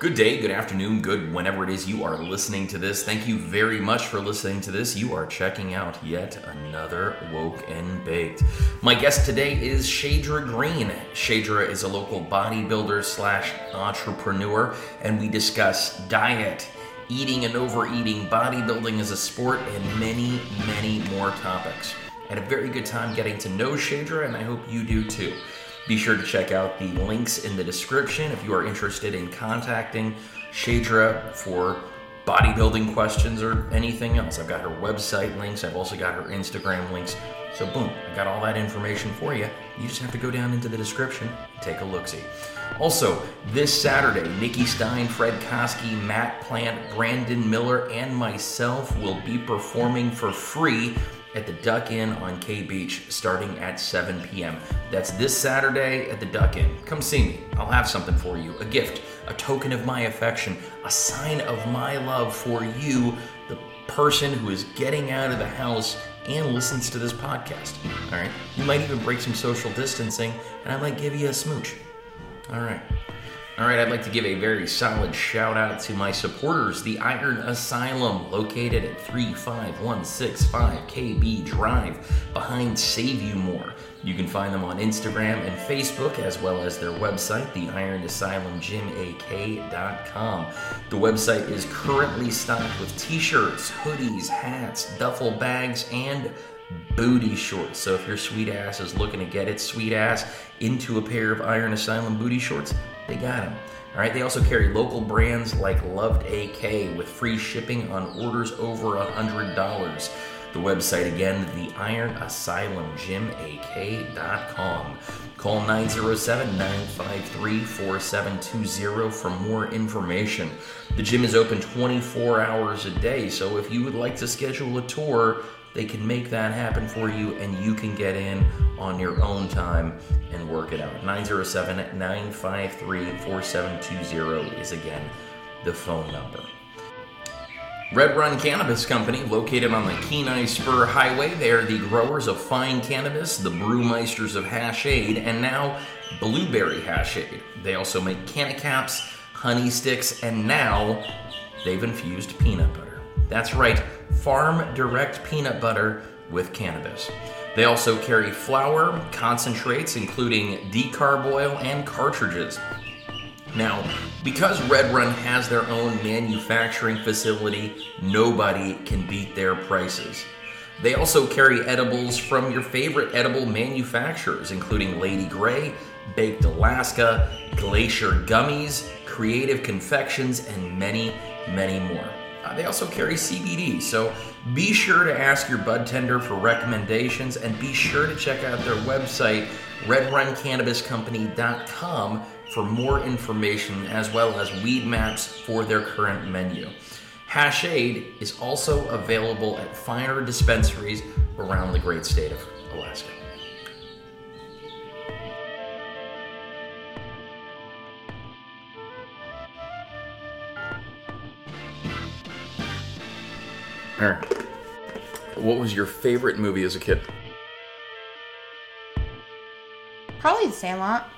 Good day, good afternoon, good whenever it is you are listening to this. Thank you very much for listening to this. You are checking out yet another Woke and Baked. My guest today is Shadra Green. Shadra is a local bodybuilder slash entrepreneur, and we discuss diet, eating and overeating, bodybuilding as a sport, and many, many more topics. I had a very good time getting to know Shadra, and I hope you do too. Be sure to check out the links in the description if you are interested in contacting Shadra for bodybuilding questions or anything else. I've got her website links, I've also got her Instagram links. So, boom, I got all that information for you. You just have to go down into the description take a look see. Also, this Saturday, Nikki Stein, Fred Koski, Matt Plant, Brandon Miller, and myself will be performing for free at the Duck Inn on K Beach starting at 7 p.m. That's this Saturday at the Duck Inn. Come see me. I'll have something for you a gift, a token of my affection, a sign of my love for you, the person who is getting out of the house and listens to this podcast. All right? You might even break some social distancing, and I might give you a smooch. All right. All right, I'd like to give a very solid shout out to my supporters, the Iron Asylum, located at 35165 KB Drive, behind Save You More. You can find them on Instagram and Facebook, as well as their website, the Iron Asylum GymAK.com. The website is currently stocked with t shirts, hoodies, hats, duffel bags, and booty shorts. So if your sweet ass is looking to get its sweet ass into a pair of Iron Asylum booty shorts, they got them. All right, they also carry local brands like Loved AK with free shipping on orders over $100. The website again, the Iron Asylum GymAK.com. Call 907 953 4720 for more information. The gym is open 24 hours a day, so if you would like to schedule a tour, they can make that happen for you and you can get in on your own time and work it out. 907 953 4720 is again the phone number. Red Run Cannabis Company, located on the Kenai Spur Highway. They are the growers of fine cannabis, the brewmeisters of Hashade, and now blueberry Hashade. They also make canna caps, honey sticks, and now they've infused peanut butter. That's right, farm direct peanut butter with cannabis. They also carry flour, concentrates, including decarb oil, and cartridges. Now, because Red Run has their own manufacturing facility, nobody can beat their prices. They also carry edibles from your favorite edible manufacturers, including Lady Grey, Baked Alaska, Glacier Gummies, Creative Confections, and many, many more. Uh, they also carry CBD, so be sure to ask your bud tender for recommendations and be sure to check out their website, redruncannabiscompany.com, for more information as well as weed maps for their current menu. Hashade is also available at finer dispensaries around the great state of Alaska. All right. What was your favorite movie as a kid? Probably the Sandlot.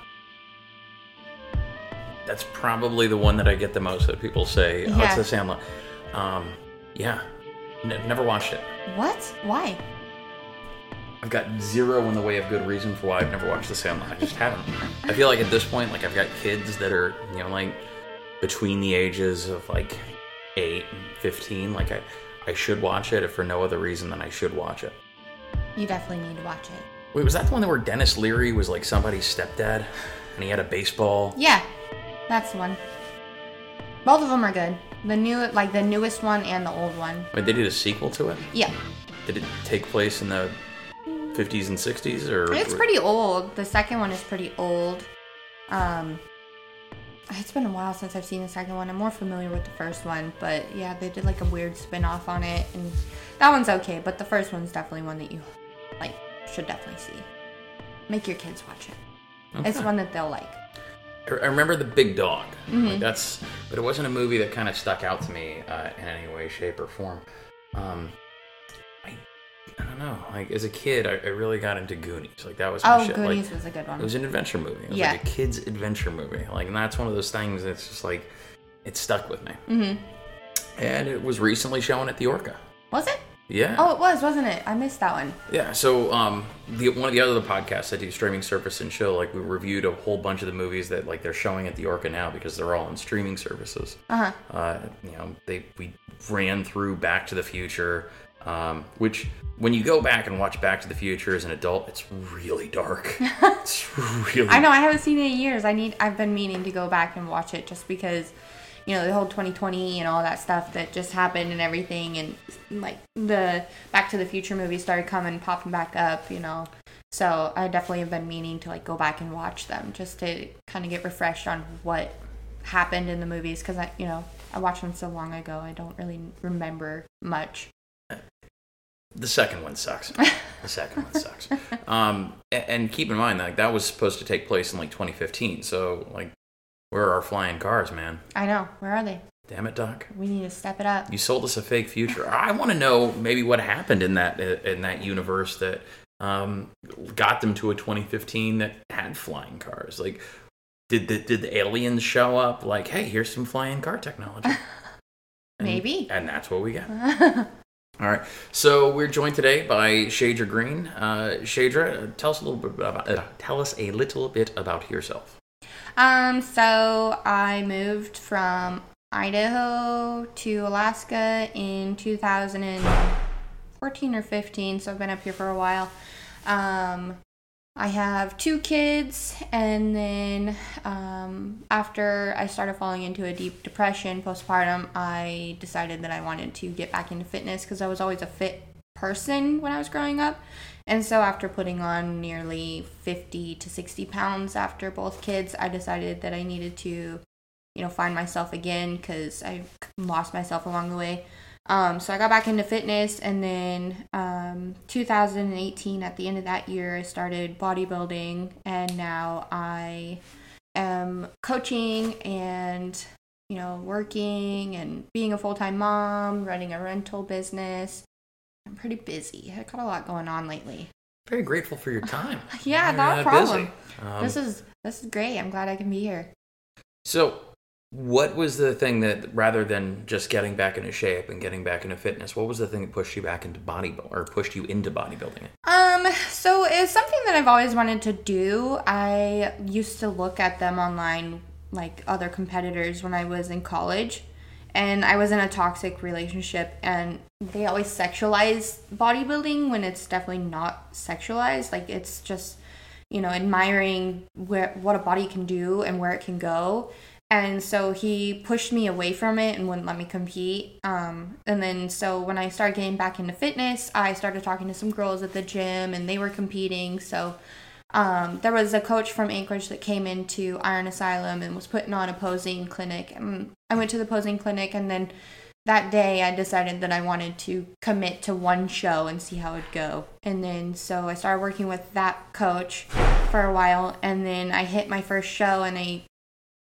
That's probably the one that I get the most that people say, oh, it's. The Sandlot. Um, yeah. N- never watched it. What? Why? I've got zero in the way of good reason for why I've never watched The Sandlot. I just haven't. I feel like at this point, like I've got kids that are, you know, like between the ages of like 8 and 15. Like I, I should watch it if for no other reason than I should watch it. You definitely need to watch it. Wait, was that the one where Denis Leary was like somebody's stepdad and he had a baseball? Yeah, that's the one. Both of them are good. The new, like the newest one and the old one. Wait, they did a sequel to it? Yeah, Did it take place in the 50s and 60s or it's pretty old. The second one is pretty old. Um, it's been a while since I've seen the second one. I'm more familiar with the first one, but yeah, they did like a weird spin off on it, and that one's okay. But the first one's definitely one that you like should definitely see. Make your kids watch it. It's one that they'll like. I remember the big dog. Mm-hmm. Like that's, but it wasn't a movie that kind of stuck out to me uh, in any way, shape, or form. Um, I don't know. Like as a kid, I, I really got into Goonies. Like that was my Oh, shit. Goonies Like, was a good one. it was an adventure movie. It was Yeah. like a kid's adventure movie. Like, and that's one of those things that's just like, it stuck with me. Mm-hmm. And it was recently shown at the Orca. Was it? Yeah. Oh, it was, wasn't it? I missed that one. Yeah, so um, the one of the other podcasts I do, streaming service and show, like we reviewed a whole bunch of the movies that like they're showing at the Orca now because they're all on streaming services. Uh-huh. Uh You know, they we ran through Back to the Future, um, which when you go back and watch Back to the Future as an adult, it's really dark. it's really. I know I haven't seen it in years. I need. I've been meaning to go back and watch it just because, you know, the whole 2020 and all that stuff that just happened and everything, and like the Back to the Future movies started coming, popping back up. You know, so I definitely have been meaning to like go back and watch them just to kind of get refreshed on what happened in the movies because I, you know, I watched them so long ago. I don't really remember much. The second one sucks. The second one sucks. Um, a- and keep in mind, like that was supposed to take place in like 2015. So, like, where are our flying cars, man? I know. Where are they? Damn it, Doc. We need to step it up. You sold us a fake future. I want to know maybe what happened in that in that universe that um, got them to a 2015 that had flying cars. Like, did the did the aliens show up? Like, hey, here's some flying car technology. And- Maybe. And that's what we got. All right. So we're joined today by Shadra Green. Uh, Shadra, tell us a little bit about uh, tell us a little bit about yourself. Um, so I moved from Idaho to Alaska in 2014 or 15, so I've been up here for a while. Um, I have two kids, and then um, after I started falling into a deep depression postpartum, I decided that I wanted to get back into fitness because I was always a fit person when I was growing up. And so after putting on nearly 50 to 60 pounds after both kids, I decided that I needed to, you know, find myself again because I lost myself along the way. Um, so I got back into fitness, and then um, 2018, at the end of that year, I started bodybuilding, and now I am coaching and you know working and being a full time mom, running a rental business. I'm pretty busy. I got a lot going on lately. Very grateful for your time. Yeah, You're not a problem. Um, this is this is great. I'm glad I can be here. So, what was the thing that, rather than just getting back into shape and getting back into fitness, what was the thing that pushed you back into bodybuilding or pushed you into bodybuilding? Um, so it's something that I've always wanted to do. I used to look at them online, like other competitors, when I was in college, and I was in a toxic relationship, and they always sexualize bodybuilding when it's definitely not sexualized. Like it's just, you know, admiring where what a body can do and where it can go. And so he pushed me away from it and wouldn't let me compete. Um, and then so when I started getting back into fitness, I started talking to some girls at the gym and they were competing. So um, there was a coach from Anchorage that came into Iron Asylum and was putting on a posing clinic. And I went to the posing clinic and then that day I decided that I wanted to commit to one show and see how it'd go. And then so I started working with that coach for a while and then I hit my first show and I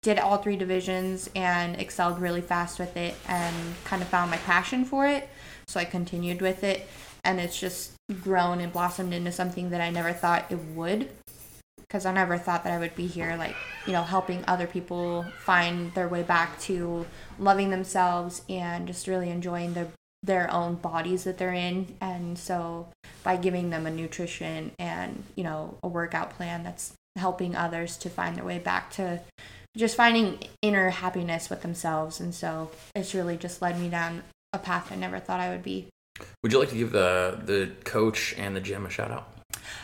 did all three divisions and excelled really fast with it and kind of found my passion for it. So I continued with it and it's just grown and blossomed into something that I never thought it would. Because I never thought that I would be here, like, you know, helping other people find their way back to loving themselves and just really enjoying their their own bodies that they're in. And so by giving them a nutrition and, you know, a workout plan that's helping others to find their way back to just finding inner happiness with themselves. And so it's really just led me down a path I never thought I would be. Would you like to give the the coach and the gym a shout out?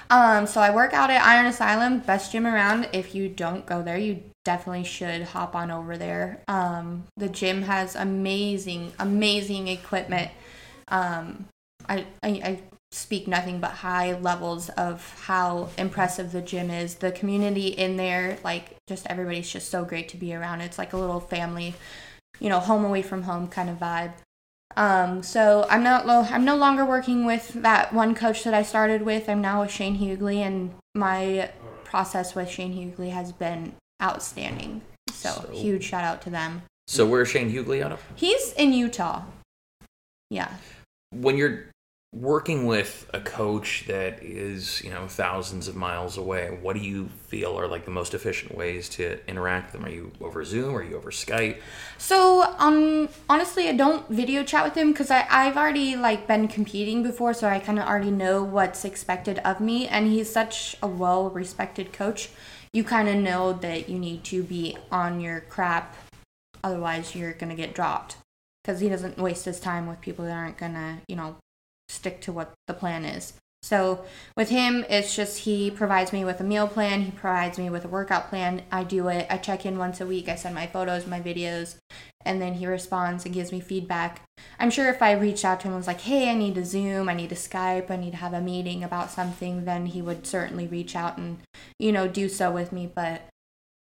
Um, so I work out at Iron Asylum, best gym around. If you don't go there, you definitely should hop on over there. Um, the gym has amazing, amazing equipment. Um, I, I, I speak nothing but high levels of how impressive the gym is. The community in there, like just everybody's just so great to be around. It's like a little family, you know, home away from home kind of vibe. Um, so I'm not I'm no longer working with that one coach that I started with. I'm now with Shane Hughley, and my process with Shane Hughley has been outstanding. So, So- huge shout out to them. So where's Shane Hughley out of? He's in Utah. Yeah. When you're working with a coach that is you know thousands of miles away what do you feel are like the most efficient ways to interact with them are you over zoom are you over skype So, um, honestly, I don't video chat with him because I've already like been competing before, so I kind of already know what's expected of me. And he's such a well-respected coach. You kind of know that you need to be on your crap, otherwise you're gonna get dropped. Because he doesn't waste his time with people that aren't gonna, you know, stick to what the plan is. So with him, it's just he provides me with a meal plan. He provides me with a workout plan. I do it. I check in once a week. I send my photos, my videos, and then he responds and gives me feedback. I'm sure if I reached out to him and was like, hey, I need to Zoom, I need to Skype, I need to have a meeting about something, then he would certainly reach out and, you know, do so with me. But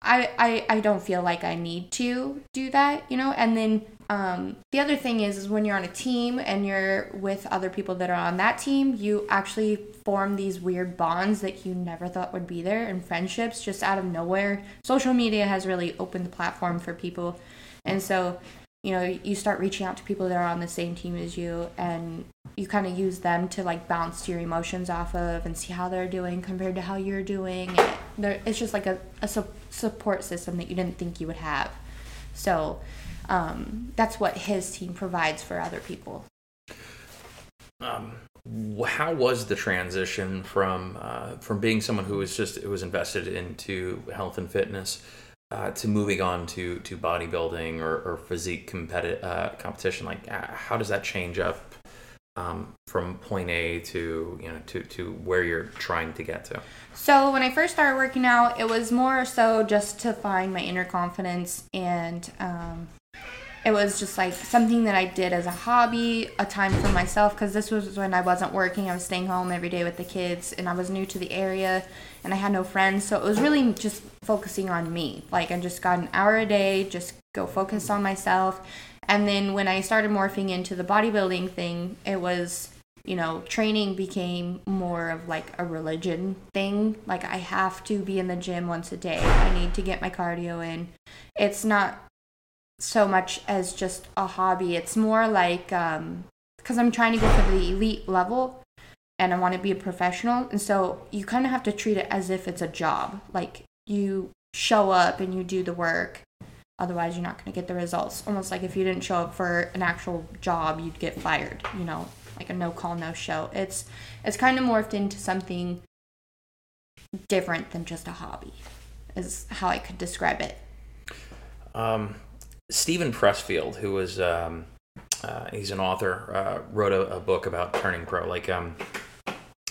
I, I, I don't feel like I need to do that, you know? And then um, the other thing is, is when you're on a team and you're with other people that are on that team, you actually form these weird bonds that you never thought would be there and friendships just out of nowhere. Social media has really opened the platform for people. And so, you know, you start reaching out to people that are on the same team as you and you kind of use them to like bounce your emotions off of and see how they're doing compared to how you're doing. It's just like a, a su- support system that you didn't think you would have. So, um, that's what his team provides for other people. um, how was the transition from uh, from being someone who was just who was invested into health and fitness uh, to moving on to to bodybuilding or, or physique competi- uh, competition? Like, uh, how does that change up um, from point A to you know to to where you're trying to get to? So when I first started working out, it was more so just to find my inner confidence, and um, it was just like something that I did as a hobby, a time for myself. Because this was when I wasn't working; I was staying home every day with the kids, and I was new to the area, and I had no friends. So it was really just focusing on me. Like I just got an hour a day, just go focus on myself. And then when I started morphing into the bodybuilding thing, it was you know, training became more of like a religion thing. Like I have to be in the gym once a day. I need to get my cardio in. It's not so much as just a hobby. It's more like um because I'm trying to go for the elite level and I want to be a professional. And so you kind of have to treat it as if it's a job. Like you show up and you do the work. Otherwise, you're not going to get the results. Almost like if you didn't show up for an actual job, you'd get fired, you know, like a no call, no show. It's it's kind of morphed into something different than just a hobby. Is how I could describe it. Um, Steven Pressfield, who was um, uh, he's an author, uh, wrote a, a book about turning pro. Like um,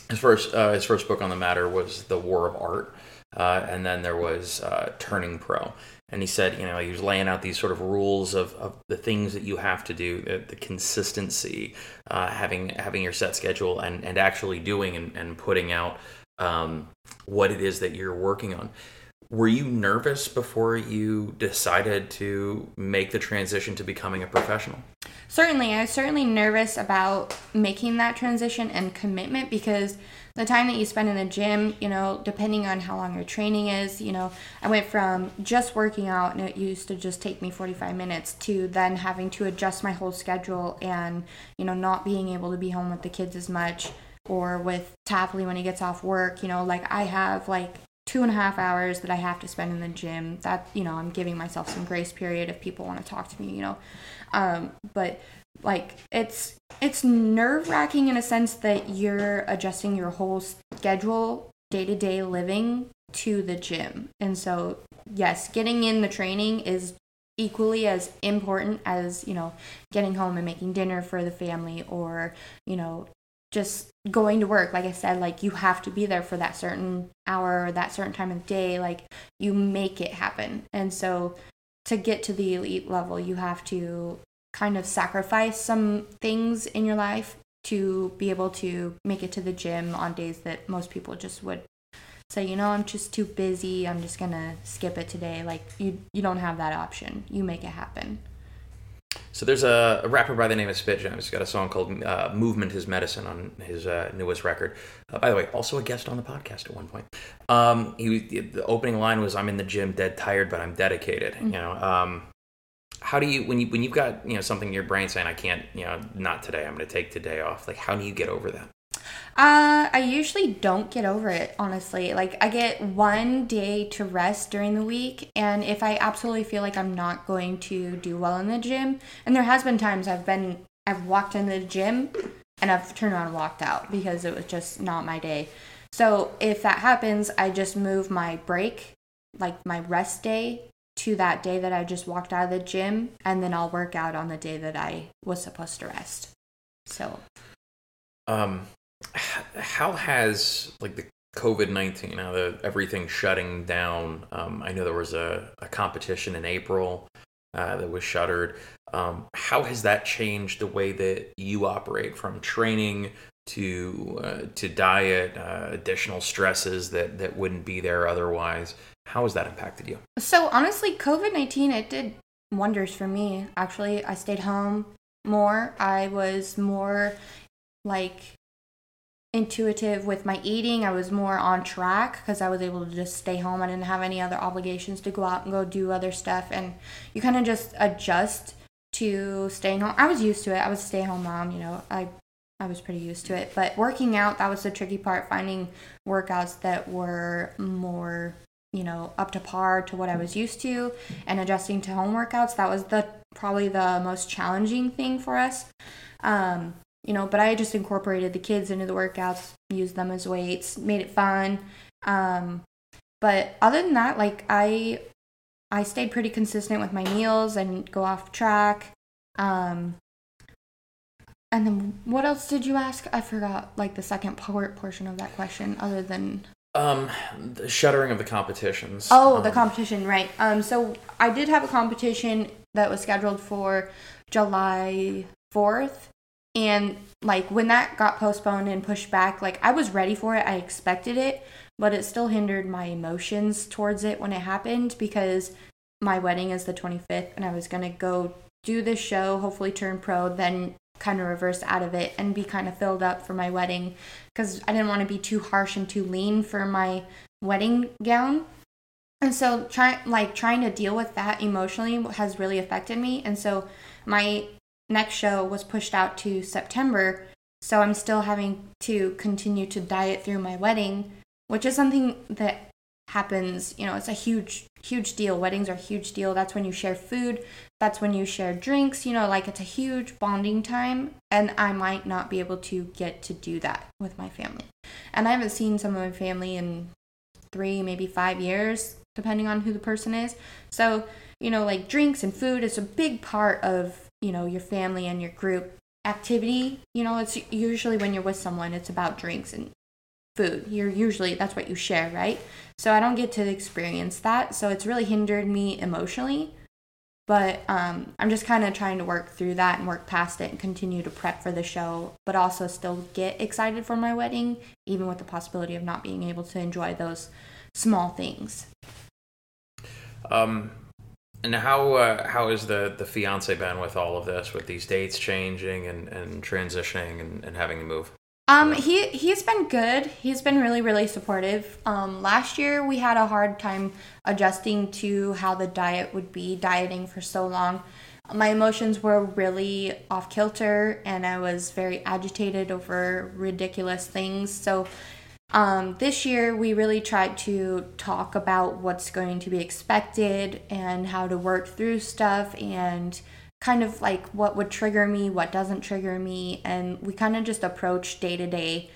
his first uh, his first book on the matter was The War of Art, uh, and then there was uh, Turning Pro. And he said, you know, he was laying out these sort of rules of, of the things that you have to do, the, the consistency, uh, having having your set schedule, and and actually doing and, and putting out um, what it is that you're working on. Were you nervous before you decided to make the transition to becoming a professional? Certainly, I was certainly nervous about making that transition and commitment because the time that you spend in the gym, you know, depending on how long your training is, you know, I went from just working out and it used to just take me 45 minutes to then having to adjust my whole schedule and, you know, not being able to be home with the kids as much or with Tapley when he gets off work, you know, like I have like two and a half hours that I have to spend in the gym. That you know, I'm giving myself some grace period if people want to talk to me, you know. Um, but like it's it's nerve wracking in a sense that you're adjusting your whole schedule, day to day living to the gym, and so yes, getting in the training is equally as important as you know getting home and making dinner for the family or you know just going to work. Like i said like you have to be there for that certain hour or that certain time of day like you make it happen. And so to get to the elite level you have to kind of sacrifice some things in your life to be able to make it to the gym on days that most people just would say you know i'm just too busy. I'm just gonna skip it today. Like you you don't have that option. You make it happen So there's a, a rapper by the name of Spit Jam. He's got a song called uh, "Movement Is Medicine" on his uh, newest record. Uh, by the way, also a guest on the podcast at one point. Um, he the opening line was, "I'm in the gym, dead tired, but I'm dedicated." You know, um, how do you when you when you've got you know something in your brain saying I can't you know not today I'm going to take today off like how do you get over that? Uh, I usually don't get over it, honestly. Like, I get one day to rest during the week, and if I absolutely feel like I'm not going to do well in the gym, and there has been times I've been, I've walked in the gym and I've turned around and walked out because it was just not my day. So if that happens, I just move my break, like my rest day, to that day that I just walked out of the gym, and then I'll work out on the day that I was supposed to rest. So, um, how has like the COVID nineteen now the everything shutting down? Um, I know there was a, a competition in April uh, that was shuttered. Um, how has that changed the way that you operate from training to uh, to diet, uh, additional stresses that that wouldn't be there otherwise? How has that impacted you? So honestly, COVID nineteen it did wonders for me. Actually, I stayed home more. I was more like intuitive with my eating. I was more on track because I was able to just stay home. I didn't have any other obligations to go out and go do other stuff. And you kind of just adjust to staying home. I was used to it. I was a stay home mom, you know. I I was pretty used to it. But working out, that was the tricky part, finding workouts that were more, you know, up to par to what I was used to and adjusting to home workouts. That was the probably the most challenging thing for us. Um, you know, but I just incorporated the kids into the workouts, used them as weights, made it fun. Um, but other than that, like I, I stayed pretty consistent with my meals and go off track. Um, and then what else did you ask? I forgot like the second part portion of that question, other than um the shuttering of the competitions. Oh, um, the competition, right? Um, so I did have a competition that was scheduled for July fourth, and like when that got postponed and pushed back, like I was ready for it. I expected it, but it still hindered my emotions towards it when it happened because my wedding is the 25th and I was going to go do this show, hopefully turn pro, then kind of reverse out of it and be kind of filled up for my wedding because I didn't want to be too harsh and too lean for my wedding gown. And so trying like trying to deal with that emotionally has really affected me. And so my next show was pushed out to September. So I'm still having to continue to diet through my wedding, which is something that happens, you know, it's a huge, huge deal. Weddings are a huge deal. That's when you share food, that's when you share drinks, you know, like it's a huge bonding time. And I might not be able to get to do that with my family. And I haven't seen some of my family in three, maybe five years, depending on who the person is. So, you know, like drinks and food is a big part of you know your family and your group activity you know it's usually when you're with someone it's about drinks and food. You're usually that's what you share right? So i don't get to experience that. So it's really hindered me emotionally. But um, i'm just kind of trying to work through that and work past it and continue to prep for the show but also still get excited for my wedding even with the possibility of not being able to enjoy those small things. Um and how uh, how is the the fiance been with all of this, with these dates changing and, and transitioning and, and having to move? Um, he he's been good. He's been really really supportive. Um, last year we had a hard time adjusting to how the diet would be dieting for so long. My emotions were really off kilter, and I was very agitated over ridiculous things. So um, this year, we really tried to talk about what's going to be expected and how to work through stuff and kind of like what would trigger me, what doesn't trigger me. And we kind of just approach day to day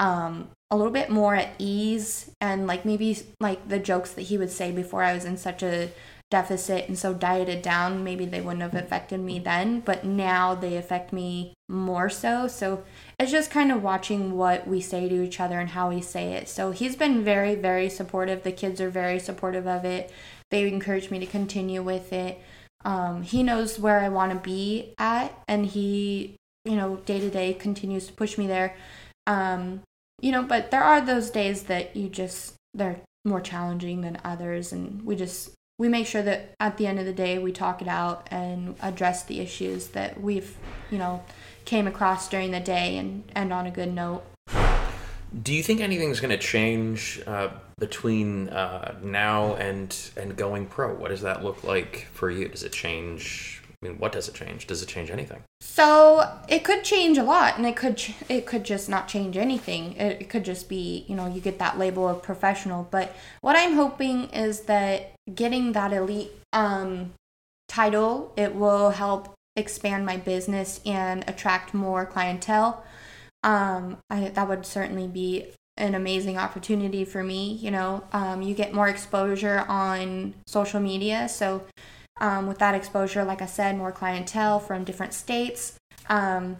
um, a little bit more at ease and like maybe like the jokes that he would say before I was in such a deficit and so dieted down, maybe they wouldn't have affected me then, but now they affect me more so. So it's just kind of watching what we say to each other and how we say it. So he's been very, very supportive. The kids are very supportive of it. They encourage me to continue with it. Um, he knows where I want to be at, and he, you know, day to day continues to push me there. Um, you know, but there are those days that you just, they're more challenging than others, and we just we make sure that at the end of the day we talk it out and address the issues that we've you know came across during the day and end on a good note. Do you think anything's going to change uh, between uh, now and and going pro? What does that look like for you? Does it change I mean, what does it change? Does it change anything? So it could change a lot, and it could ch- it could just not change anything. It, it could just be you know you get that label of professional. But what I'm hoping is that getting that elite um, title it will help expand my business and attract more clientele. Um, I, that would certainly be an amazing opportunity for me. You know, um, you get more exposure on social media, so um, with that exposure, like I said, more clientele from different states. Um,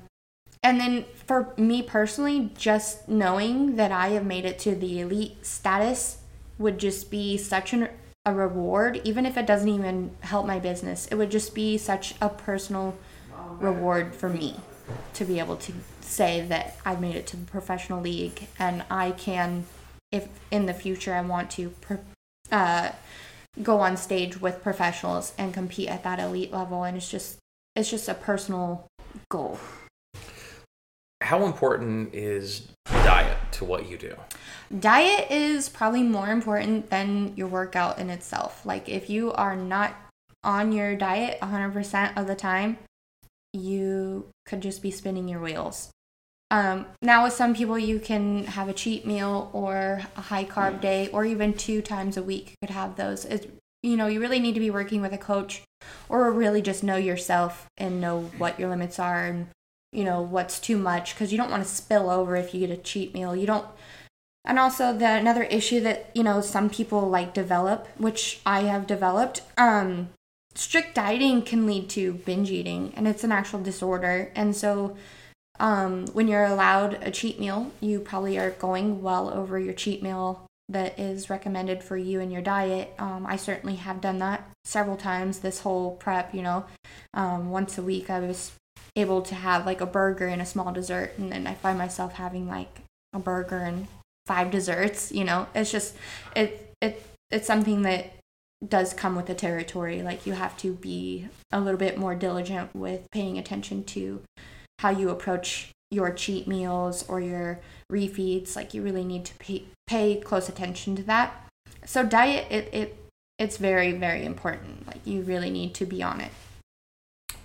and then for me personally, just knowing that I have made it to the elite status would just be such an, a reward, even if it doesn't even help my business. It would just be such a personal reward for me to be able to say that I've made it to the professional league and I can, if in the future I want to, uh, go on stage with professionals and compete at that elite level and it's just it's just a personal goal. How important is diet to what you do? Diet is probably more important than your workout in itself. Like if you are not on your diet 100% of the time you could just be spinning your wheels um, now with some people you can have a cheat meal or a high carb day or even two times a week could have those. It, you know you really need to be working with a coach or really just know yourself and know what your limits are and you know what's too much because you don't want to spill over if you get a cheat meal. You don't and also the another issue that you know some people like develop which i have developed um strict dieting can lead to binge eating and it's an actual disorder. And so um, when you're allowed a cheat meal, you probably are going well over your cheat meal that is recommended for you and your diet. Um, I certainly have done that several times this whole prep, you know. Um, once a week, I was able to have like a burger and a small dessert, and then I find myself having like a burger and five desserts, you know. It's just, it, it, it's something that does come with the territory. Like you have to be a little bit more diligent with paying attention to how you approach your cheat meals or your refeeds like you really need to pay, pay close attention to that. So diet it, it it's very very important. Like you really need to be on it.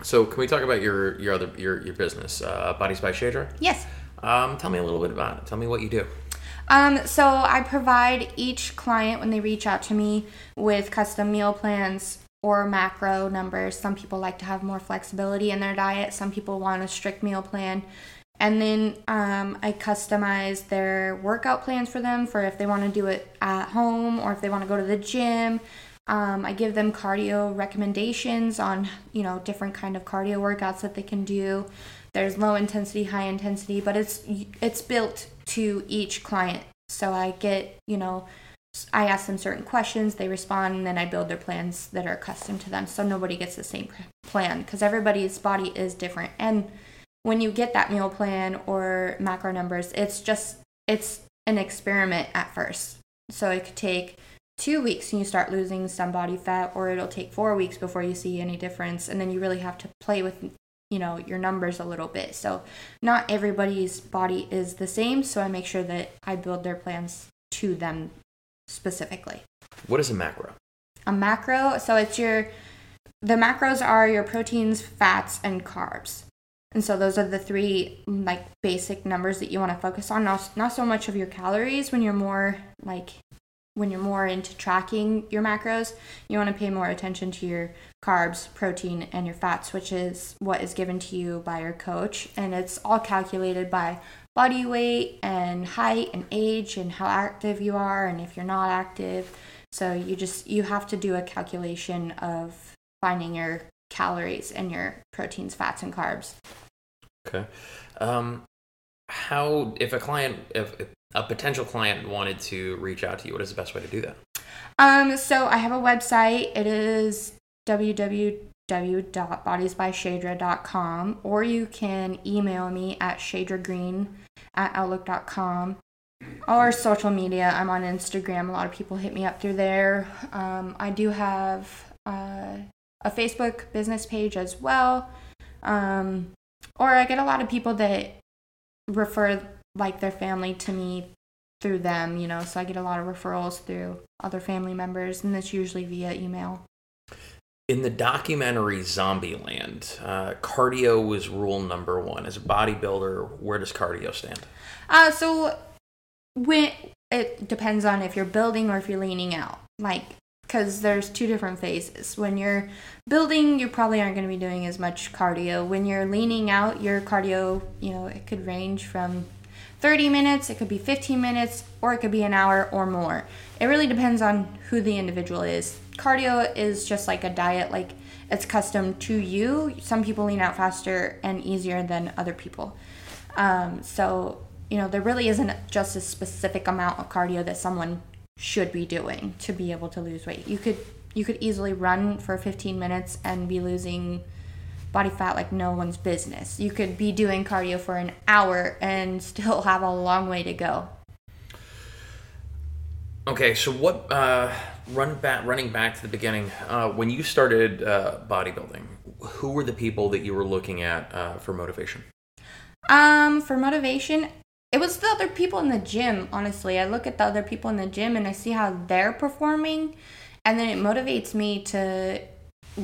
So can we talk about your your other your, your business uh, bodies by shadra yes. Um, tell me a little bit about it. Tell me what you do. Um, so I provide each client when they reach out to me with custom meal plans or macro numbers. Some people like to have more flexibility in their diet. Some people want a strict meal plan. And then um, I customize their workout plans for them for if they want to do it at home or if they want to go to the gym. Um, I give them cardio recommendations on you know different kind of cardio workouts that they can do. There's low intensity, high intensity, but it's it's built to each client. So I get you know I ask them certain questions, they respond, and then I build their plans that are custom to them. So nobody gets the same plan because everybody's body is different. And when you get that meal plan or macro numbers, it's just it's an experiment at first. So it could take two weeks and you start losing some body fat, or it'll take four weeks before you see any difference. And then you really have to play with you know your numbers a little bit. So not everybody's body is the same. So I make sure that I build their plans to them specifically. What is a macro? A macro, so it's your the macros are your proteins, fats, and carbs. And so those are the three like basic numbers that you want to focus on. Not not so much of your calories when you're more like when you're more into tracking your macros, you want to pay more attention to your carbs, protein, and your fats, which is what is given to you by your coach. And it's all calculated by body weight and height and age and how active you are and if you're not active. So you just you have to do a calculation of finding your calories and your proteins, fats, and carbs. Okay. Um, how if a client if, a potential client wanted to reach out to you, what is the best way to do that? Um, so I have a website. It is www www.bodiesbyshadra.com or you can email me at shadragreen at outlook.com or social media. I'm on Instagram. A lot of people hit me up through there. Um, I do have uh, a Facebook business page as well. Um, or I get a lot of people that refer like their family to me through them, you know, so I get a lot of referrals through other family members, and that's usually via email. In the documentary Zombieland, uh, cardio was rule number one. As a bodybuilder, where does cardio stand? Uh, so when it depends on if you're building or if you're leaning out. Like, because there's two different phases. When you're building, you probably aren't going to be doing as much cardio. When you're leaning out, your cardio, you know, it could range from 30 minutes, it could be 15 minutes, or it could be an hour or more. It really depends on who the individual is. Cardio is just like a diet, like it's custom to you. Some people lean out faster and easier than other people. Um, so, you know, there really isn't just a specific amount of cardio that someone should be doing to be able to lose weight. You could you could easily run for 15 minutes and be losing body fat like no one's business. You could be doing cardio for an hour and still have a long way to go. Okay, so what? Uh, run back, running back to the beginning. Uh, when you started uh, bodybuilding, who were the people that you were looking at uh, for motivation? Um, for motivation, it was the other people in the gym. Honestly, I look at the other people in the gym and I see how they're performing, and then it motivates me to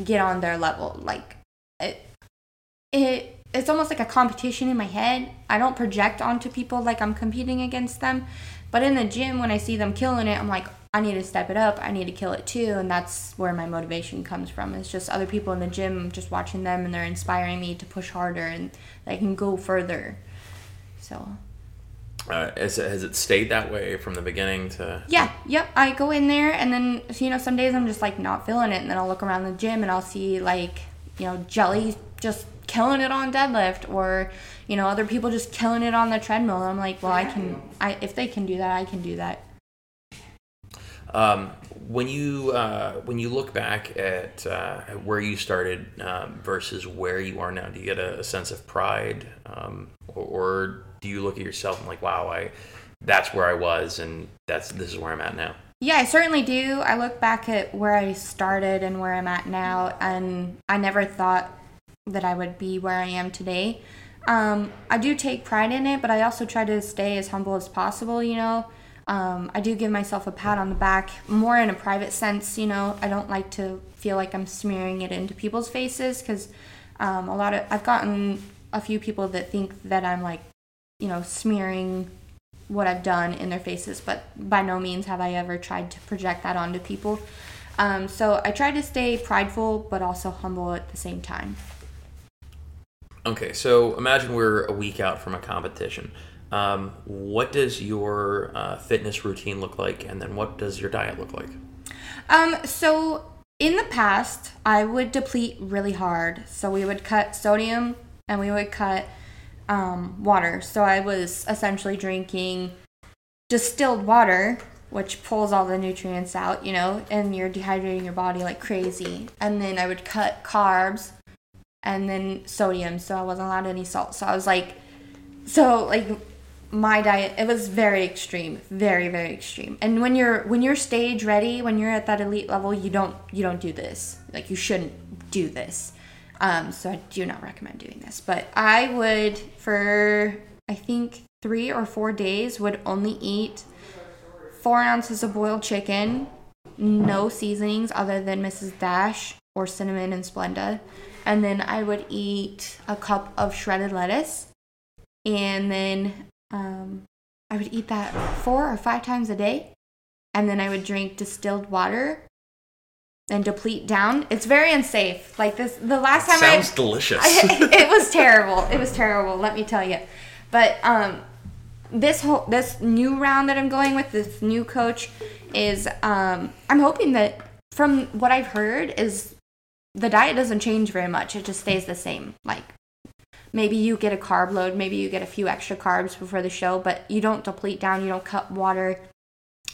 get on their level. Like it, it it's almost like a competition in my head. I don't project onto people like I'm competing against them. But in the gym, when I see them killing it, I'm like, I need to step it up. I need to kill it too. And that's where my motivation comes from. It's just other people in the gym, just watching them, and they're inspiring me to push harder and I can go further. So. Uh, has, it, has it stayed that way from the beginning to? Yeah, yep. I go in there, and then you know some days I'm just like not feeling it, and then I'll look around the gym and I'll see like you know Jelly just killing it on deadlift, or you know other people just killing it on the treadmill. And I'm like, well, I can. I if they can do that, I can do that. Um, when you uh, when you look back at, uh, where you started um, versus where you are now, do you get a, a sense of pride, um, or, or, do you look at yourself and like, wow, I that's where I was, and that's this is where I'm at now? Yeah, I certainly do. I look back at where I started and where I'm at now, and I never thought that I would be where I am today. Um, I do take pride in it, but I also try to stay as humble as possible, you know. Um, I do give myself a pat on the back, more in a private sense. You know, I don't like to feel like I'm smearing it into people's faces because um, a lot of I've gotten a few people that think that I'm like, you know, smearing what I've done in their faces, but by no means have I ever tried to project that onto people. Um, so I try to stay prideful, but also humble at the same time. Okay, so imagine we're a week out from a competition. Um, what does your uh, fitness routine look like, and then what does your diet look like? Um, so in the past, I would deplete really hard. So we would cut sodium and we would cut um, water. So I was essentially drinking distilled water, which pulls all the nutrients out, you know, and you're dehydrating your body like crazy. And then I would cut carbs and then sodium. So I wasn't allowed any salt. So I was like, so like my diet it was very extreme very very extreme and when you're when you're stage ready when you're at that elite level you don't you don't do this like you shouldn't do this um, so i do not recommend doing this but i would for i think three or four days would only eat four ounces of boiled chicken no seasonings other than mrs dash or cinnamon and splenda. And then i would eat a cup of shredded lettuce. And then um, I would eat that four or five times a day, and then I would drink distilled water and deplete down. It's very unsafe. Like this, the last time sounds I, delicious. I, it was terrible. It was terrible. Let me tell you. But um, this whole this new round that I'm going with, this new coach, is um, I'm hoping that from what I've heard is the diet doesn't change very much. It just stays the same. Like maybe you get a carb load, maybe you get a few extra carbs before the show, but you don't deplete down, you don't cut water,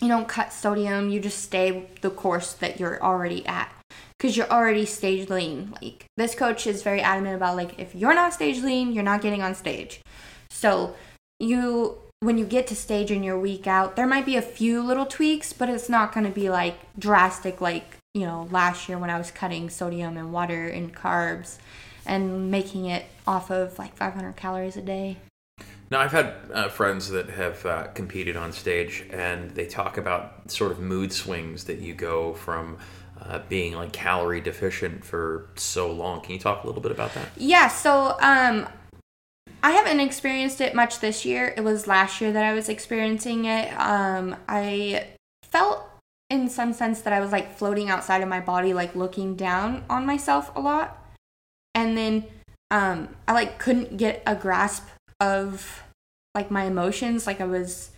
you don't cut sodium, you just stay the course that you're already at because you're already stage lean. Like this coach is very adamant about like if you're not stage lean, you're not getting on stage. So you when you get to stage in you're week out, there might be a few little tweaks, but it's not going to be like drastic like, you know, last year when I was cutting sodium and water and carbs and making it off of like 500 calories a day. Now, I've had uh, friends that have uh, competed on stage, and they talk about sort of mood swings that you go from uh, being like calorie deficient for so long. Can you talk a little bit about that? Yeah, so um I haven't experienced it much this year. It was last year that I was experiencing it. Um I felt in some sense that I was like floating outside of my body like looking down on myself a lot. And then um I like couldn't get a grasp of like my emotions like I was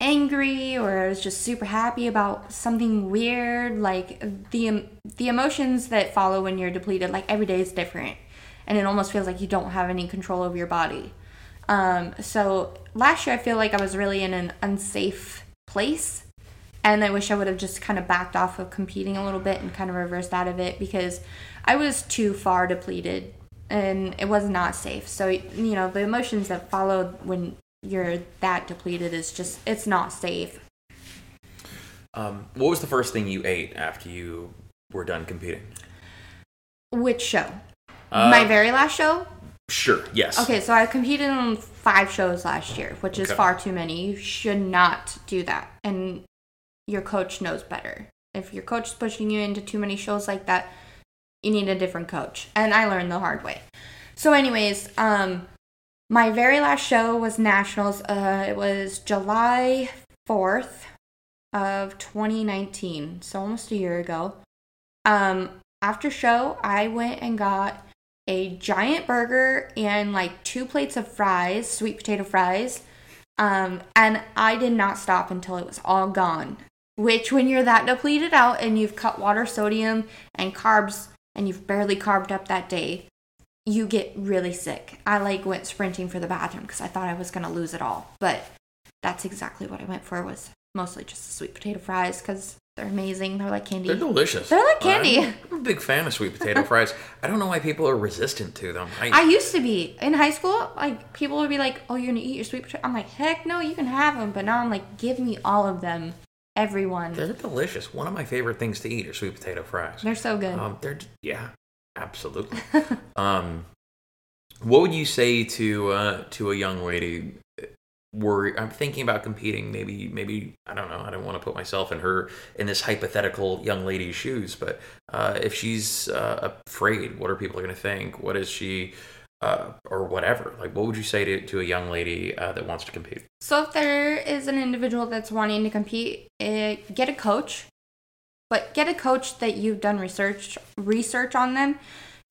angry or I was just super happy about something weird. Like the the emotions that follow when you're depleted, like every day is different, and it almost feels like you don't have any control over your body. Um, so last year, I feel like I was really in an unsafe place, and I wish I would have just kind of backed off of competing a little bit and kind of reversed out of it because I was too far depleted and it was not safe. So you know the emotions that followed when you're that depleted is just it's not safe. Um, what was the first thing you ate after you were done competing? Which show? Uh, My very last show? Sure. Yes. Okay, so I competed in five shows last year, which is far too many. You should not do that. And your coach knows better. If your coach is pushing you into too many shows like that, you need a different coach. And I learned the hard way. So, anyways, um, my very last show was nationals. Uh, it was July fourth of 2019, so almost a year ago. Um, after show, I went and got a giant burger and like two plates of fries, sweet potato fries. Um, and I did not stop until it was all gone. Which, when you're that depleted out and you've cut water, sodium, and carbs, and you've barely carved up that day, you get really sick. I like went sprinting for the bathroom because I thought I was gonna lose it all. But that's exactly what I went for was mostly just the sweet potato fries because they're amazing. They're like candy. They're delicious. They're like candy. I'm a big fan of sweet potato fries. I don't know why people are resistant to them. I, I used to be in high school. Like people would be like, "Oh, you're gonna eat your sweet potato." I'm like, "Heck no, you can have them." But now I'm like, "Give me all of them, everyone." they're delicious. One of my favorite things to eat are sweet potato fries. They're so good. Um, they're yeah, absolutely. um, what would you say to uh, to a young lady? Worry, I'm thinking about competing. Maybe, maybe I don't know. I don't want to put myself in her in this hypothetical young lady's shoes. But uh, if she's uh, afraid, what are people going to think? What is she, uh, or whatever? Like, what would you say to, to a young lady uh, that wants to compete? So if there is an individual that's wanting to compete, eh, get a coach, but get a coach that you've done research research on them.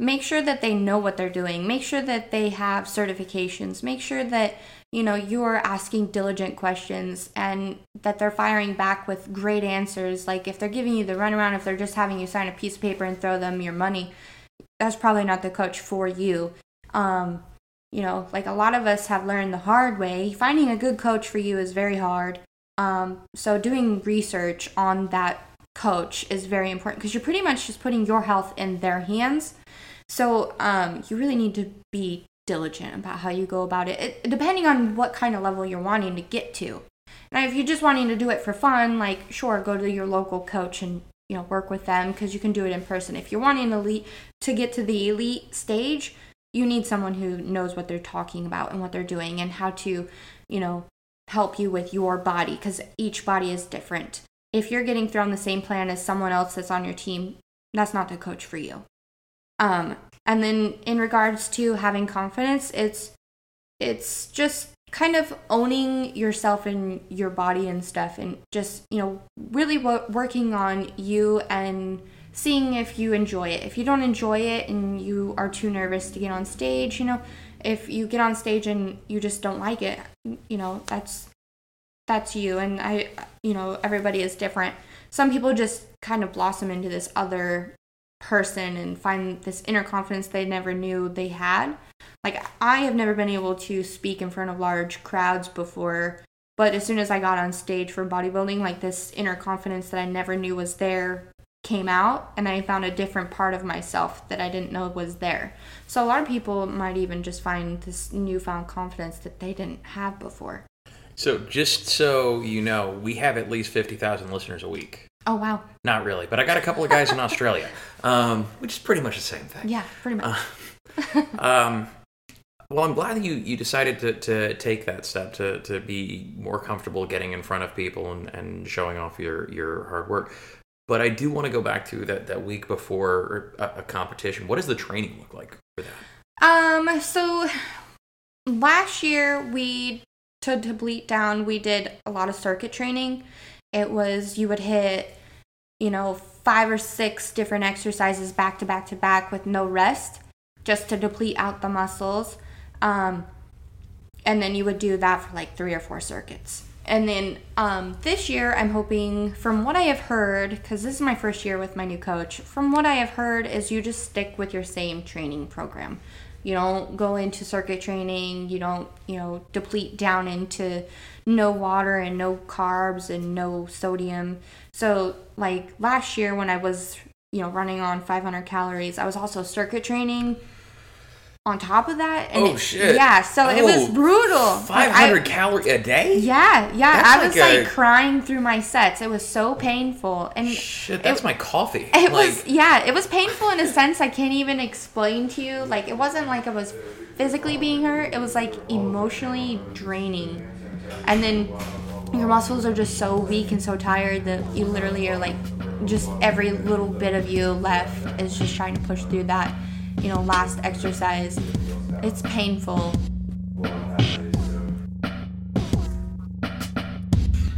Make sure that they know what they're doing. Make sure that they have certifications. Make sure that you know you're asking diligent questions and that they're firing back with great answers. Like if they're giving you the runaround, if they're just having you sign a piece of paper and throw them your money, that's probably not the coach for you. Um, you know, like a lot of us have learned the hard way. Finding a good coach for you is very hard. Um, so doing research on that coach is very important because you're pretty much just putting your health in their hands. So um, you really need to be diligent about how you go about it, it, depending on what kind of level you're wanting to get to. Now, if you're just wanting to do it for fun, like sure, go to your local coach and you know work with them because you can do it in person. If you're wanting elite to get to the elite stage, you need someone who knows what they're talking about and what they're doing and how to, you know, help you with your body because each body is different. If you're getting thrown the same plan as someone else that's on your team, that's not the coach for you. Um, and then in regards to having confidence, it's it's just kind of owning yourself and your body and stuff and just you know really wo- working on you and seeing if you enjoy it. If you don't enjoy it and you are too nervous to get on stage you know if you get on stage and you just don't like it you know that's that's you. And i you know everybody is different. Some people just kind of blossom into this other person and find this inner confidence they never knew they had. Like I have never been able to speak in front of large crowds before, but as soon as I got on stage for bodybuilding, like this inner confidence that I never knew was there came out and I found a different part of myself that I didn't know was there. So a lot of people might even just find this newfound confidence that they didn't have before. So, just so you know, we have at least fifty thousand listeners a week. Oh wow. Not really, but I got a couple of guys in Australia, um, which is pretty much the same thing. Yeah, pretty much. Um, well, I'm glad that you, you decided to, to take that step to, to be more comfortable getting in front of people and, and showing off your, your hard work. But I do want to go back to that, that week before a, a competition. What does the training look like for that? Um, so last year we to deplete down, we did a lot of circuit training. It was you would hit, you know, five or six different exercises back to back to back with no rest, just to deplete out the muscles. Um, and then you would do that for like three or four circuits. And then um, this year, I'm hoping, from what I have heard, because this is my first year with my new coach, from what I have heard, is you just stick with your same training program. You don't go into circuit training. You don't, you know, deplete down into no water and no carbs and no sodium. So, like last year when I was, you know, running on 500 calories, I was also circuit training on top of that. And oh it, shit! Yeah, so oh, it was oh, brutal. Five hundred calories a day. Yeah, yeah. That's I was like, like, crying through my sets. It was so painful. And shit, that's it, my coffee. It like... was yeah, it was painful in a sense I can't even explain to you. Like it wasn't like I was physically being hurt. It was like emotionally draining. And then your muscles are just so weak and so tired that you literally are like just every little bit of you left is just trying to push through that you know, last exercise. It's painful.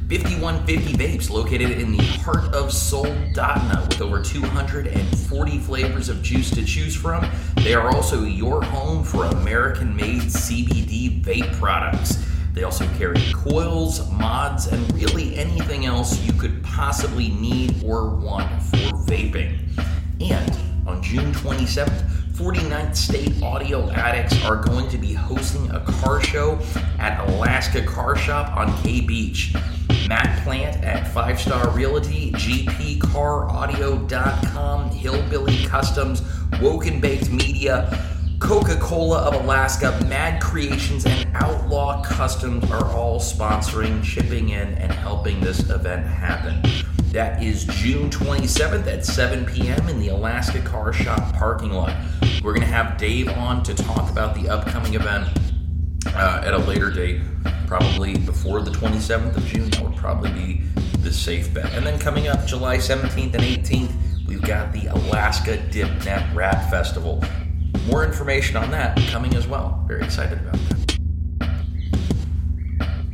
5150 Vapes, located in the heart of Soldotna with over 240 flavors of juice to choose from. They are also your home for American made CBD vape products. They also carry coils, mods, and really anything else you could possibly need or want for vaping. And on June 27th, 49th State Audio Addicts are going to be hosting a car show at Alaska Car Shop on K Beach. Matt Plant at Five Star Realty, GPCarAudio.com, Hillbilly Customs, Woken Baked Media, Coca Cola of Alaska, Mad Creations, and Outlaw Customs are all sponsoring, chipping in, and helping this event happen. That is June 27th at 7 p.m. in the Alaska Car Shop parking lot. We're going to have Dave on to talk about the upcoming event uh, at a later date, probably before the 27th of June. That would probably be the safe bet. And then coming up July 17th and 18th, we've got the Alaska Dip Net Rap Festival. More information on that coming as well. Very excited about that.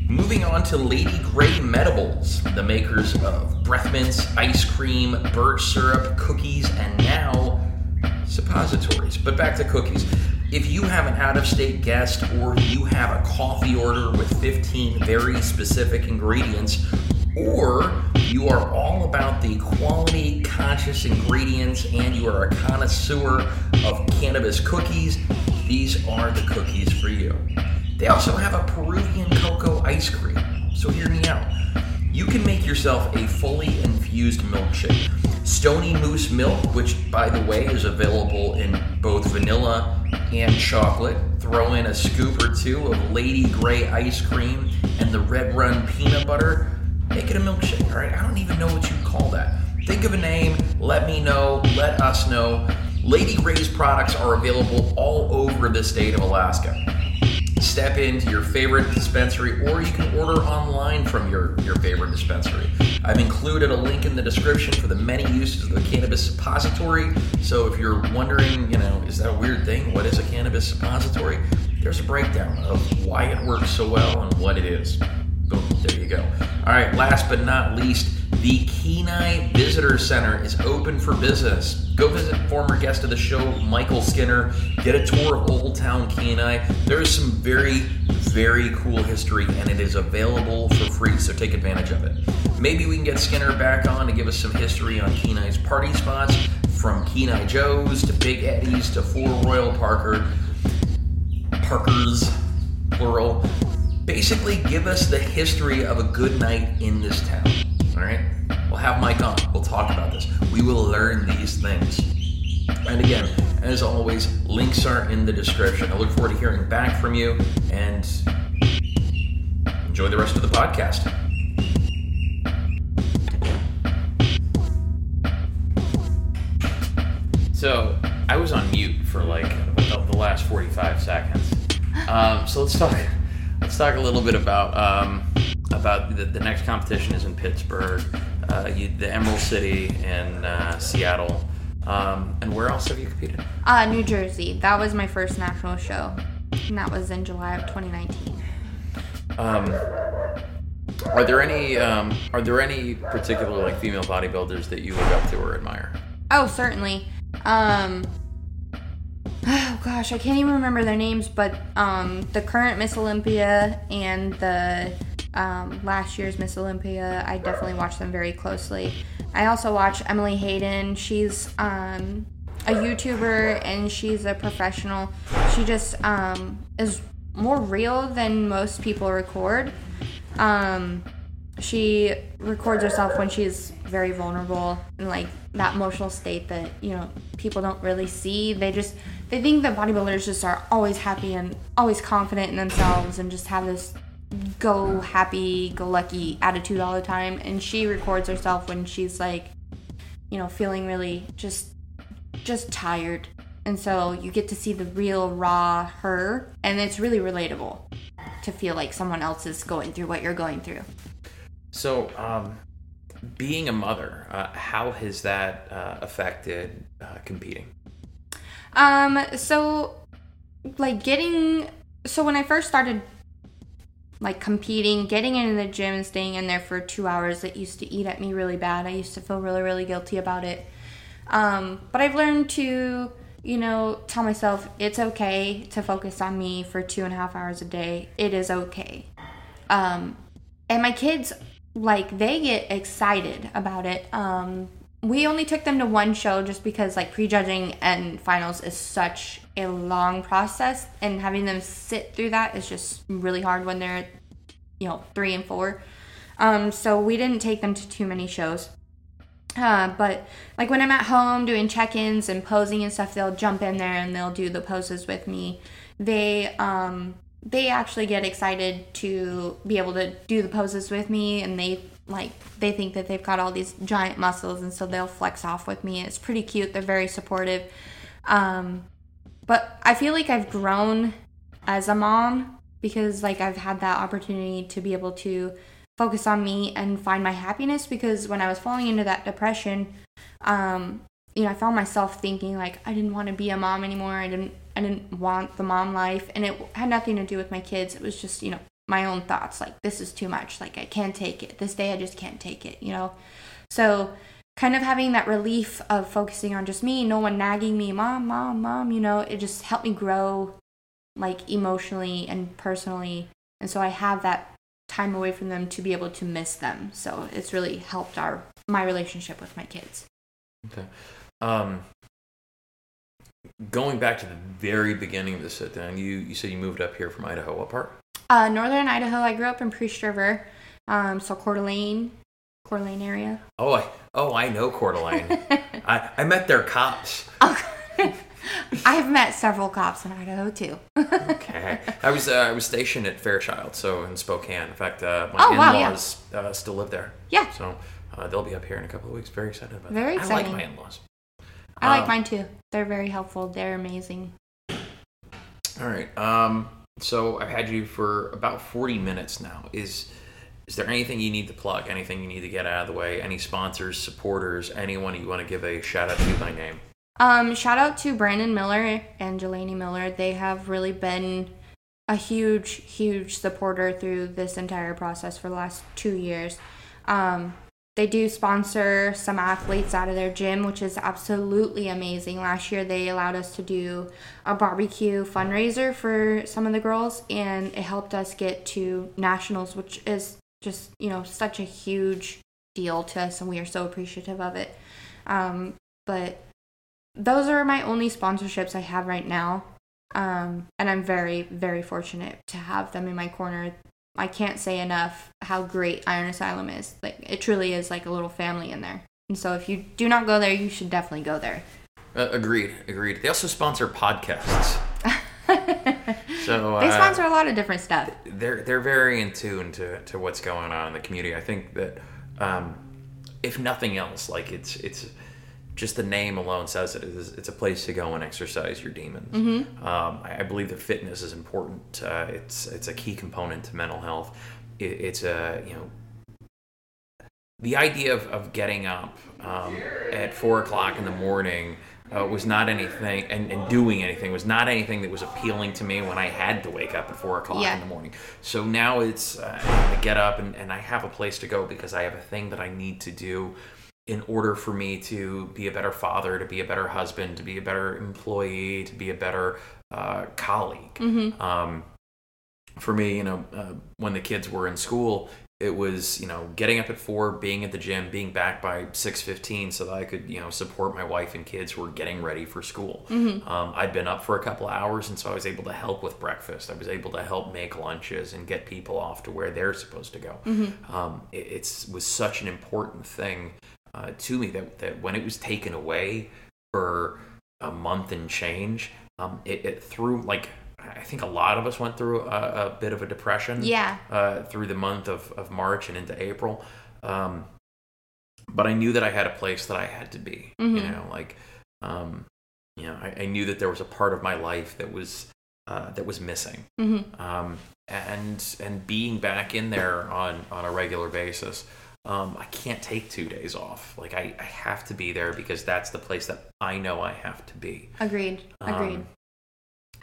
Moving on to Lady Grey Medibles, the makers of breath mints, ice cream, birch syrup, cookies, and now suppositories. But back to cookies. If you have an out of state guest or you have a coffee order with 15 very specific ingredients, or you are all about the quality conscious ingredients and you are a connoisseur of cannabis cookies, these are the cookies for you. They also have a Peruvian cocoa ice cream. So hear me out. You can make yourself a fully infused milkshake. Stony Moose milk, which by the way is available in both vanilla and chocolate. Throw in a scoop or two of Lady Grey ice cream and the Red Run peanut butter. Make it a milkshake, all right? I don't even know what you'd call that. Think of a name, let me know, let us know. Lady Grey's products are available all over the state of Alaska step into your favorite dispensary or you can order online from your, your favorite dispensary. I've included a link in the description for the many uses of the cannabis suppository. So if you're wondering, you know, is that a weird thing? What is a cannabis suppository? There's a breakdown of why it works so well and what it is. Boom, there you go. All right, last but not least, the Kenai Visitor Center is open for business. Go visit former guest of the show, Michael Skinner. Get a tour of Old Town Kenai. There is some very, very cool history, and it is available for free, so take advantage of it. Maybe we can get Skinner back on to give us some history on Kenai's party spots, from Kenai Joe's to Big Eddie's to Four Royal Parker, Parkers, plural. Basically, give us the history of a good night in this town. All right? We'll have Mike on. We'll talk about this. We will learn these things. And again, as always, links are in the description. I look forward to hearing back from you and enjoy the rest of the podcast. So I was on mute for like the last 45 seconds. Um, so let's talk. Let's talk a little bit about um, about the, the next competition is in Pittsburgh. Uh, you, the Emerald City in uh, Seattle. Um, and where else have you competed? Uh, New Jersey. That was my first national show, and that was in July of 2019. Um, are there any um, are there any particular like female bodybuilders that you look up to or admire? Oh, certainly. Um, oh gosh, I can't even remember their names, but um, the current Miss Olympia and the um, last year's Miss Olympia, I definitely watch them very closely. I also watch Emily Hayden. She's um, a YouTuber and she's a professional. She just um, is more real than most people record. Um, she records herself when she's very vulnerable and like that emotional state that you know people don't really see. They just they think that bodybuilders just are always happy and always confident in themselves and just have this go happy go lucky attitude all the time. And she records herself when she's like you know feeling really just just tired. And so you get to see the real raw her and it's really relatable to feel like someone else is going through what you're going through. So, um, being a mother, uh, how has that uh, affected uh, competing? Um, so like getting so when I first started like competing, getting into the gym and staying in there for two hours, it used to eat at me really bad. I used to feel really, really guilty about it. Um, but I've learned to, you know, tell myself it's okay to focus on me for two and a half hours a day. It is okay. Um, and my kids, like, they get excited about it. Um, we only took them to one show just because, like, prejudging and finals is such a long process, and having them sit through that is just really hard when they're, you know, three and four. Um, so we didn't take them to too many shows. Uh, but like when I'm at home doing check-ins and posing and stuff, they'll jump in there and they'll do the poses with me. They um, they actually get excited to be able to do the poses with me, and they like they think that they've got all these giant muscles, and so they'll flex off with me. It's pretty cute. They're very supportive. Um, but I feel like I've grown as a mom because like I've had that opportunity to be able to focus on me and find my happiness because when I was falling into that depression, um, you know, I found myself thinking like I didn't want to be a mom anymore. I didn't I didn't want the mom life and it had nothing to do with my kids. It was just, you know, my own thoughts like this is too much. Like I can't take it. This day I just can't take it, you know. So kind of having that relief of focusing on just me, no one nagging me, mom, mom, mom, you know, it just helped me grow like emotionally and personally. And so I have that time away from them to be able to miss them. So it's really helped our my relationship with my kids. Okay. Um, going back to the very beginning of the sit down, you you said you moved up here from Idaho. What part? Uh, Northern Idaho. I grew up in Priest River, um, so Coeur d'Alene, Coeur d'Alene area. Oh, I oh I know Coeur d'Alene. I I met their cops. I've met several cops in Idaho too. Okay. I was uh, I was stationed at Fairchild, so in Spokane. In fact, uh, my Oh, wow, yeah. in-laws uh, still live there. Yeah. So uh, they'll be up here in a couple of weeks. Very excited about Very that. I like my in-laws. I like Um, mine too. They're very helpful. They're amazing. All right. Um, so I've had you for about 40 minutes now. Is is there anything you need to plug? Anything you need to get out of the way? Any sponsors, supporters, anyone you want to give a shout out to by name? Um, shout out to Brandon Miller and Jelani Miller. They have really been a huge, huge supporter through this entire process for the last two years. Um, they do sponsor some athletes out of their gym, which is absolutely amazing. Last year, they allowed us to do a barbecue fundraiser for some of the girls, and it helped us get to nationals, which is just, you know, such a huge deal to us, and we are so appreciative of it. Um, but those are my only sponsorships I have right now. Um, and I'm very, very fortunate to have them in my corner. I can't say enough how great Iron Asylum is. Like, it truly is like a little family in there. And so, if you do not go there, you should definitely go there. Uh, agreed. Agreed. They also sponsor podcasts. So They uh, sponsor a lot of different stuff. they're they're very in tune to, to what's going on in the community. I think that um, if nothing else, like it's it's just the name alone says it is it's a place to go and exercise your demons. Um, I, I believe that fitness is important. Uh, it's it's a key component to mental health. It, it's a you know the idea of, of getting up um, at four o'clock in the morning uh, was not anything, and, and doing anything was not anything that was appealing to me when I had to wake up at four o'clock Yeah. in the morning. So now it's uh, I get up and, and I have a place to go because I have a thing that I need to do in order for me to be a better father, to be a better husband, to be a better employee, to be a better uh, colleague. Um, for me, you know, uh, when the kids were in school, it was you know getting up at four, being at the gym, being back by six fifteen, so that I could you know support my wife and kids who were getting ready for school. Um, I'd been up for a couple of hours, and so I was able to help with breakfast. I was able to help make lunches and get people off to where they're supposed to go. Um, it it's, was such an important thing uh, to me that that when it was taken away for a month and change, um, it, it threw like I think a lot of us went through a, a bit of a depression. Yeah. Uh, through the month of, of March and into April, um, but I knew that I had a place that I had to be. You Mhm. know, like um, you know, I, I knew that there was a part of my life that was uh, that was missing. hmm Um, and and being back in there on on a regular basis. Um, I can't take two days off. Like I, I have to be there because that's the place that I know I have to be. Agreed. Agreed. Um,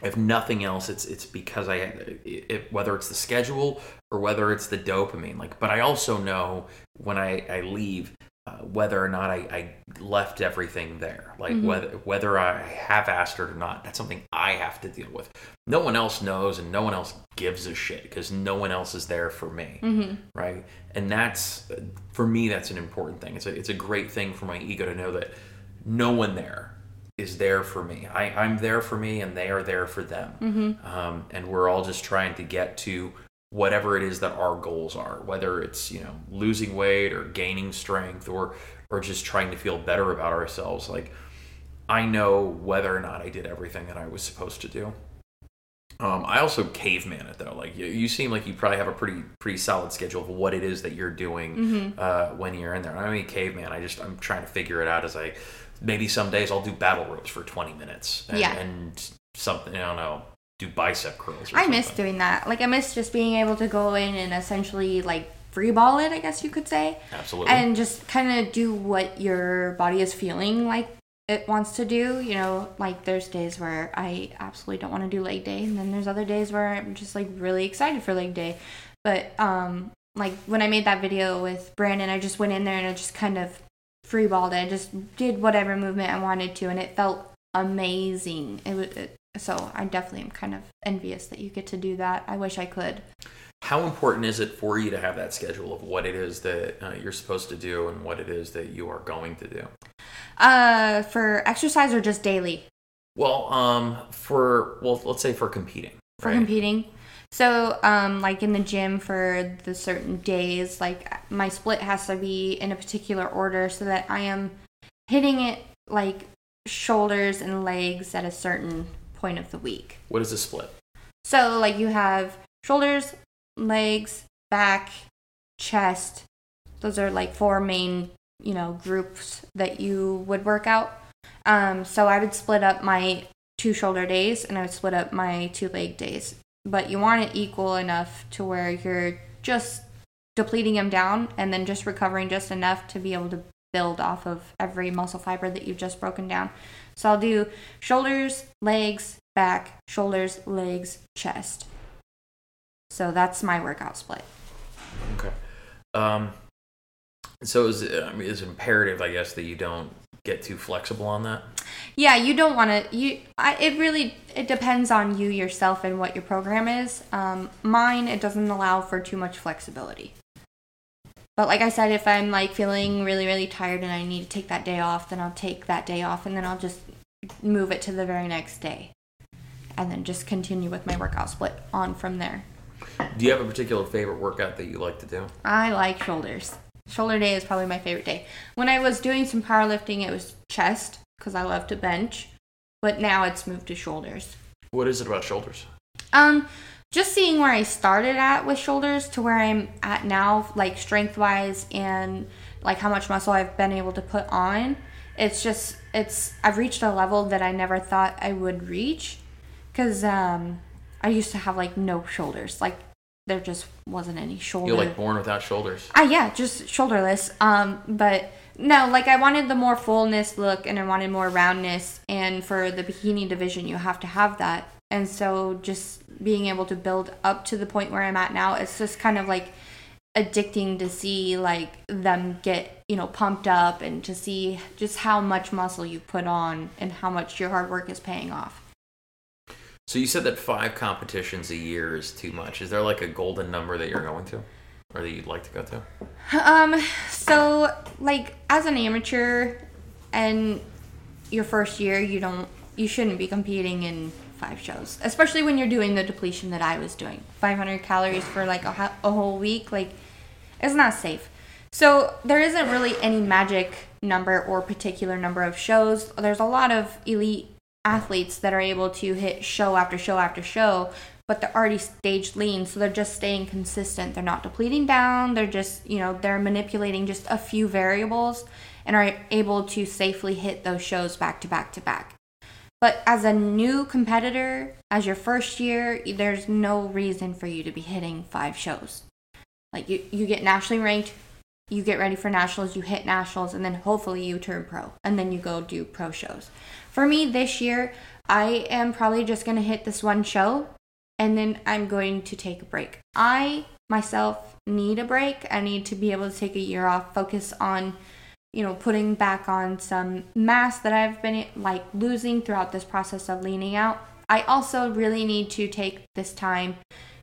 if nothing else, it's it's because I it, whether it's the schedule or whether it's the dopamine. Like, but I also know when I I leave uh, whether or not I, I left everything there. Like Mhm. whether whether I have asked her or not. That's something I have to deal with. No one else knows, and no one else gives a shit because no one else is there for me hmm right? And that's for me that's an important thing. It's a it's a great thing for my ego to know that no one there is there for me. I, I'm there for me, and they are there for them. hmm Um, and we're all just trying to get to whatever it is that our goals are, whether it's you know losing weight or gaining strength or or just trying to feel better about ourselves. Like I know whether or not I did everything that I was supposed to do. Um, I also caveman it though. Like you, you seem like you probably have a pretty pretty solid schedule of what it is that you're doing Mm-hmm. uh, when you're in there. I mean, caveman. I just I'm trying to figure it out as I maybe some days I'll do battle ropes for 20 minutes. And, Yeah. and something I don't know, do bicep curls. Or I miss something. doing that. Like I miss just being able to go in and essentially like free ball it, I guess you could say. Absolutely. and just kind of do what your body is feeling like it wants to do. You know, like there's days where I absolutely don't want to do leg day, and then there's other days where I'm just like really excited for leg day. But um, like when I made that video with Brandon, I just went in there and I just kind of freeballed it. I just did whatever movement I wanted to, and it felt amazing. It was. It, so I definitely am kind of envious that you get to do that. I wish I could. How important is it for you to have that schedule of what it is that uh, you're supposed to do and what it is that you are going to do? Uh, for exercise or just daily? Well, um, for well, let's say for competing. for right? competing. So, um, like in the gym for the certain days, like my split has to be in a particular order so that I am hitting it like shoulders and legs at a certain point of the week. What is a split? So, like you have shoulders, legs, back, chest. Those are like four main, you know, groups that you would work out. Um, so I would split up my two shoulder days and I would split up my two leg days. But you want it equal enough to where you're just depleting them down and then just recovering just enough to be able to build off of every muscle fiber that you've just broken down. So I'll do shoulders, legs, back, shoulders, legs, chest. So that's my workout split. Okay. Um, so is it, I mean, it's imperative, I guess, that you don't get too flexible on that. Yeah, you don't want to. You, I, it really it depends on you yourself and what your program is. Um, mine it doesn't allow for too much flexibility. But like I said, if I'm like feeling really really tired and I need to take that day off, then I'll take that day off and then I'll just move it to the very next day, and then just continue with my workout split on from there. Do you have a particular favorite workout that you like to do? I like shoulders. Shoulder day is probably my favorite day. When I was doing some powerlifting, it was chest because I love to bench, but now it's moved to shoulders. What is it about shoulders? Um, just seeing where I started at with shoulders to where I'm at now, like strength wise and like how much muscle I've been able to put on. It's just it's I've reached a level that I never thought I would reach, because um, I used to have like no shoulders, like there just wasn't any shoulder. You're like born without shoulders. Ah, yeah, just shoulderless. Um, but no, like I wanted the more fullness look and I wanted more roundness. And for the bikini division, you have to have that. And so just being able to build up to the point where I'm at now, it's just kind of like addicting to see like them get you know pumped up and to see just how much muscle you put on and how much your hard work is paying off So you said that five competitions a year is too much. Is there like a golden number that you're going to, or that you'd like to go to? Um, so like as an amateur and your first year, you don't you shouldn't be competing in five shows, especially when you're doing the depletion that I was doing. 500 calories for like a, a whole week, like it's not safe. So there isn't really any magic number or particular number of shows. There's a lot of elite athletes that are able to hit show after show after show, but they're already staged lean, so they're just staying consistent. They're not depleting down. They're just, you know, they're manipulating just a few variables and are able to safely hit those shows back to back to back. But as a new competitor, as your first year, there's no reason for you to be hitting five shows. Like you, you get nationally ranked, you get ready for nationals, you hit nationals, and then hopefully you turn pro, and then you go do pro shows. For me this year, I am probably just gonna hit this one show, and then I'm going to take a break. I myself need a break. I need to be able to take a year off, focus on, you know, putting back on some mass that I've been like losing throughout this process of leaning out. I also really need to take this time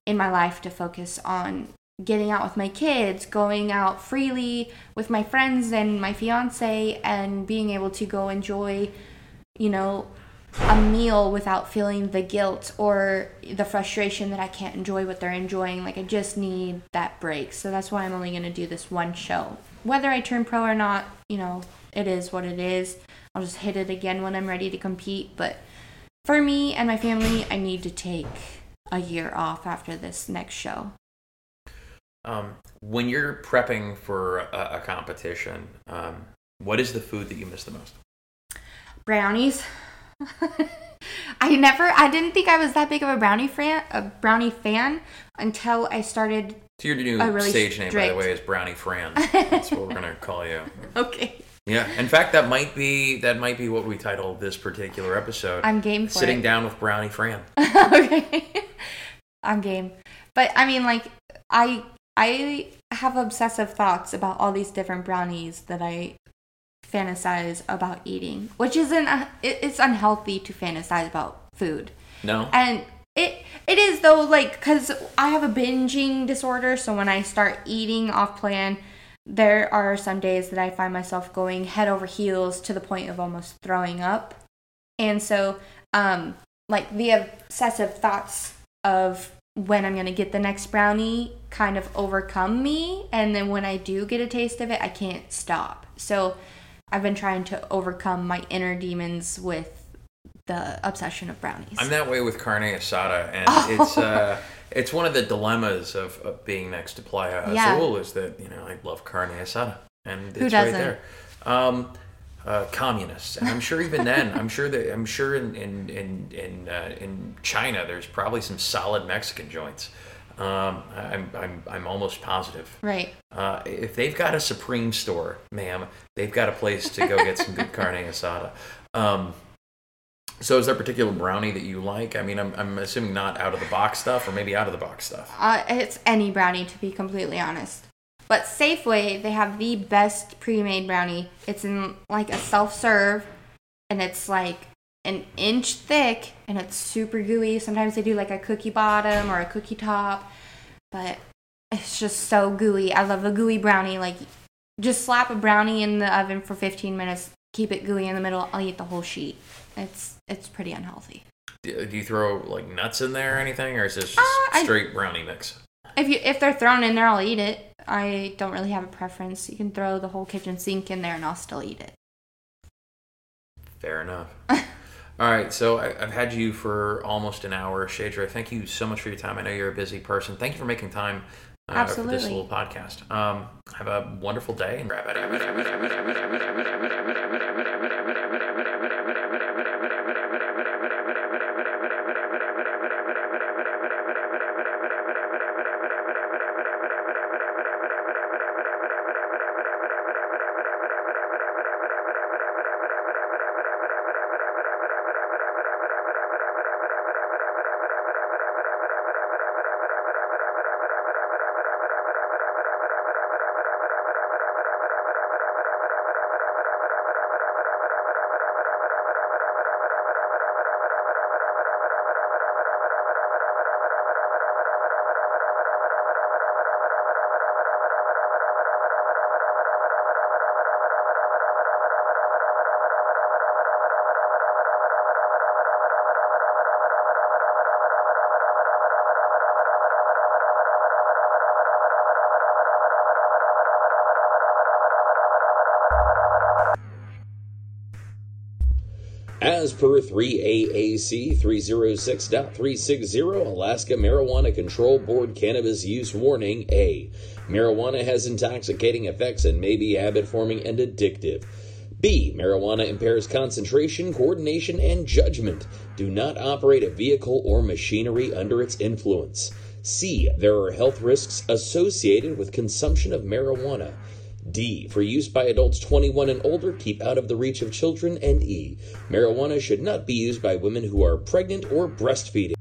in my life to focus on getting out with my kids, going out freely with my friends and my fiance, and being able to go enjoy, you know, a meal without feeling the guilt or the frustration that I can't enjoy what they're enjoying. Like, I just need that break. So that's why I'm only going to do this one show. Whether I turn pro or not, you know, it is what it is. I'll just hit it again when I'm ready to compete. But for me and my family, I need to take a year off after this next show. Um, when you're prepping for a, a competition, um, what is the food that you miss the most? brownies. I never I didn't think I was that big of a brownie fan a brownie fan until I started So your new really stage name, by the way, is Brownie Fran. That's what we're gonna call you. okay. Yeah. In fact, that might be that might be what we title this particular episode. I'm game for Sitting it. down with Brownie Fran. okay. I'm game. But I mean like I I have obsessive thoughts about all these different brownies that I fantasize about eating, which isn't uh, it, it's unhealthy to fantasize about food. No. And it it is though like cuz I have a binging disorder, so when I start eating off plan, there are some days that I find myself going head over heels to the point of almost throwing up. And so um like the obsessive thoughts of when I'm going to get the next brownie kind of overcome me and then when I do get a taste of it, I can't stop. So I've been trying to overcome my inner demons with the obsession of brownies. I'm that way with carne asada, and Oh. it's uh, it's one of the dilemmas of, of being next to Playa Yeah. Azul is that you know I love carne asada, and it's right there. Um, uh, communists, and I'm sure even then, I'm sure that I'm sure in in in in, uh, in China, there's probably some solid Mexican joints. Um, I'm I'm I'm almost positive. right. Uh, if they've got a Supreme store, ma'am, they've got a place to go get some good carne asada. Um, so, is there a particular brownie that you like? I mean, I'm, I'm assuming not out of the box stuff, or maybe out of the box stuff. Uh, it's any brownie, to be completely honest. But Safeway, they have the best pre-made brownie. It's in like a self-serve, and it's like an inch thick, and it's super gooey. Sometimes they do like a cookie bottom or a cookie top, but it's just so gooey. I love a gooey brownie. Like, just slap a brownie in the oven for 15 minutes, keep it gooey in the middle. I'll eat the whole sheet. It's it's pretty unhealthy. Do, do you throw like nuts in there or anything, or is this just Uh, I- straight brownie mix? If you if they're thrown in there, I'll eat it. I don't really have a preference. You can throw the whole kitchen sink in there, and I'll still eat it. Fair enough. All right, so I, I've had you for almost an hour, Shadra. Thank you so much for your time. I know you're a busy person. Thank you for making time uh, for this little podcast. Um, have a wonderful day. As per 3AAC 306.360, Alaska Marijuana Control Board Cannabis Use Warning A. Marijuana has intoxicating effects and may be habit forming and addictive. B. Marijuana impairs concentration, coordination, and judgment. Do not operate a vehicle or machinery under its influence. C. There are health risks associated with consumption of marijuana. D. For use by adults 21 and older, keep out of the reach of children. And E. Marijuana should not be used by women who are pregnant or breastfeeding.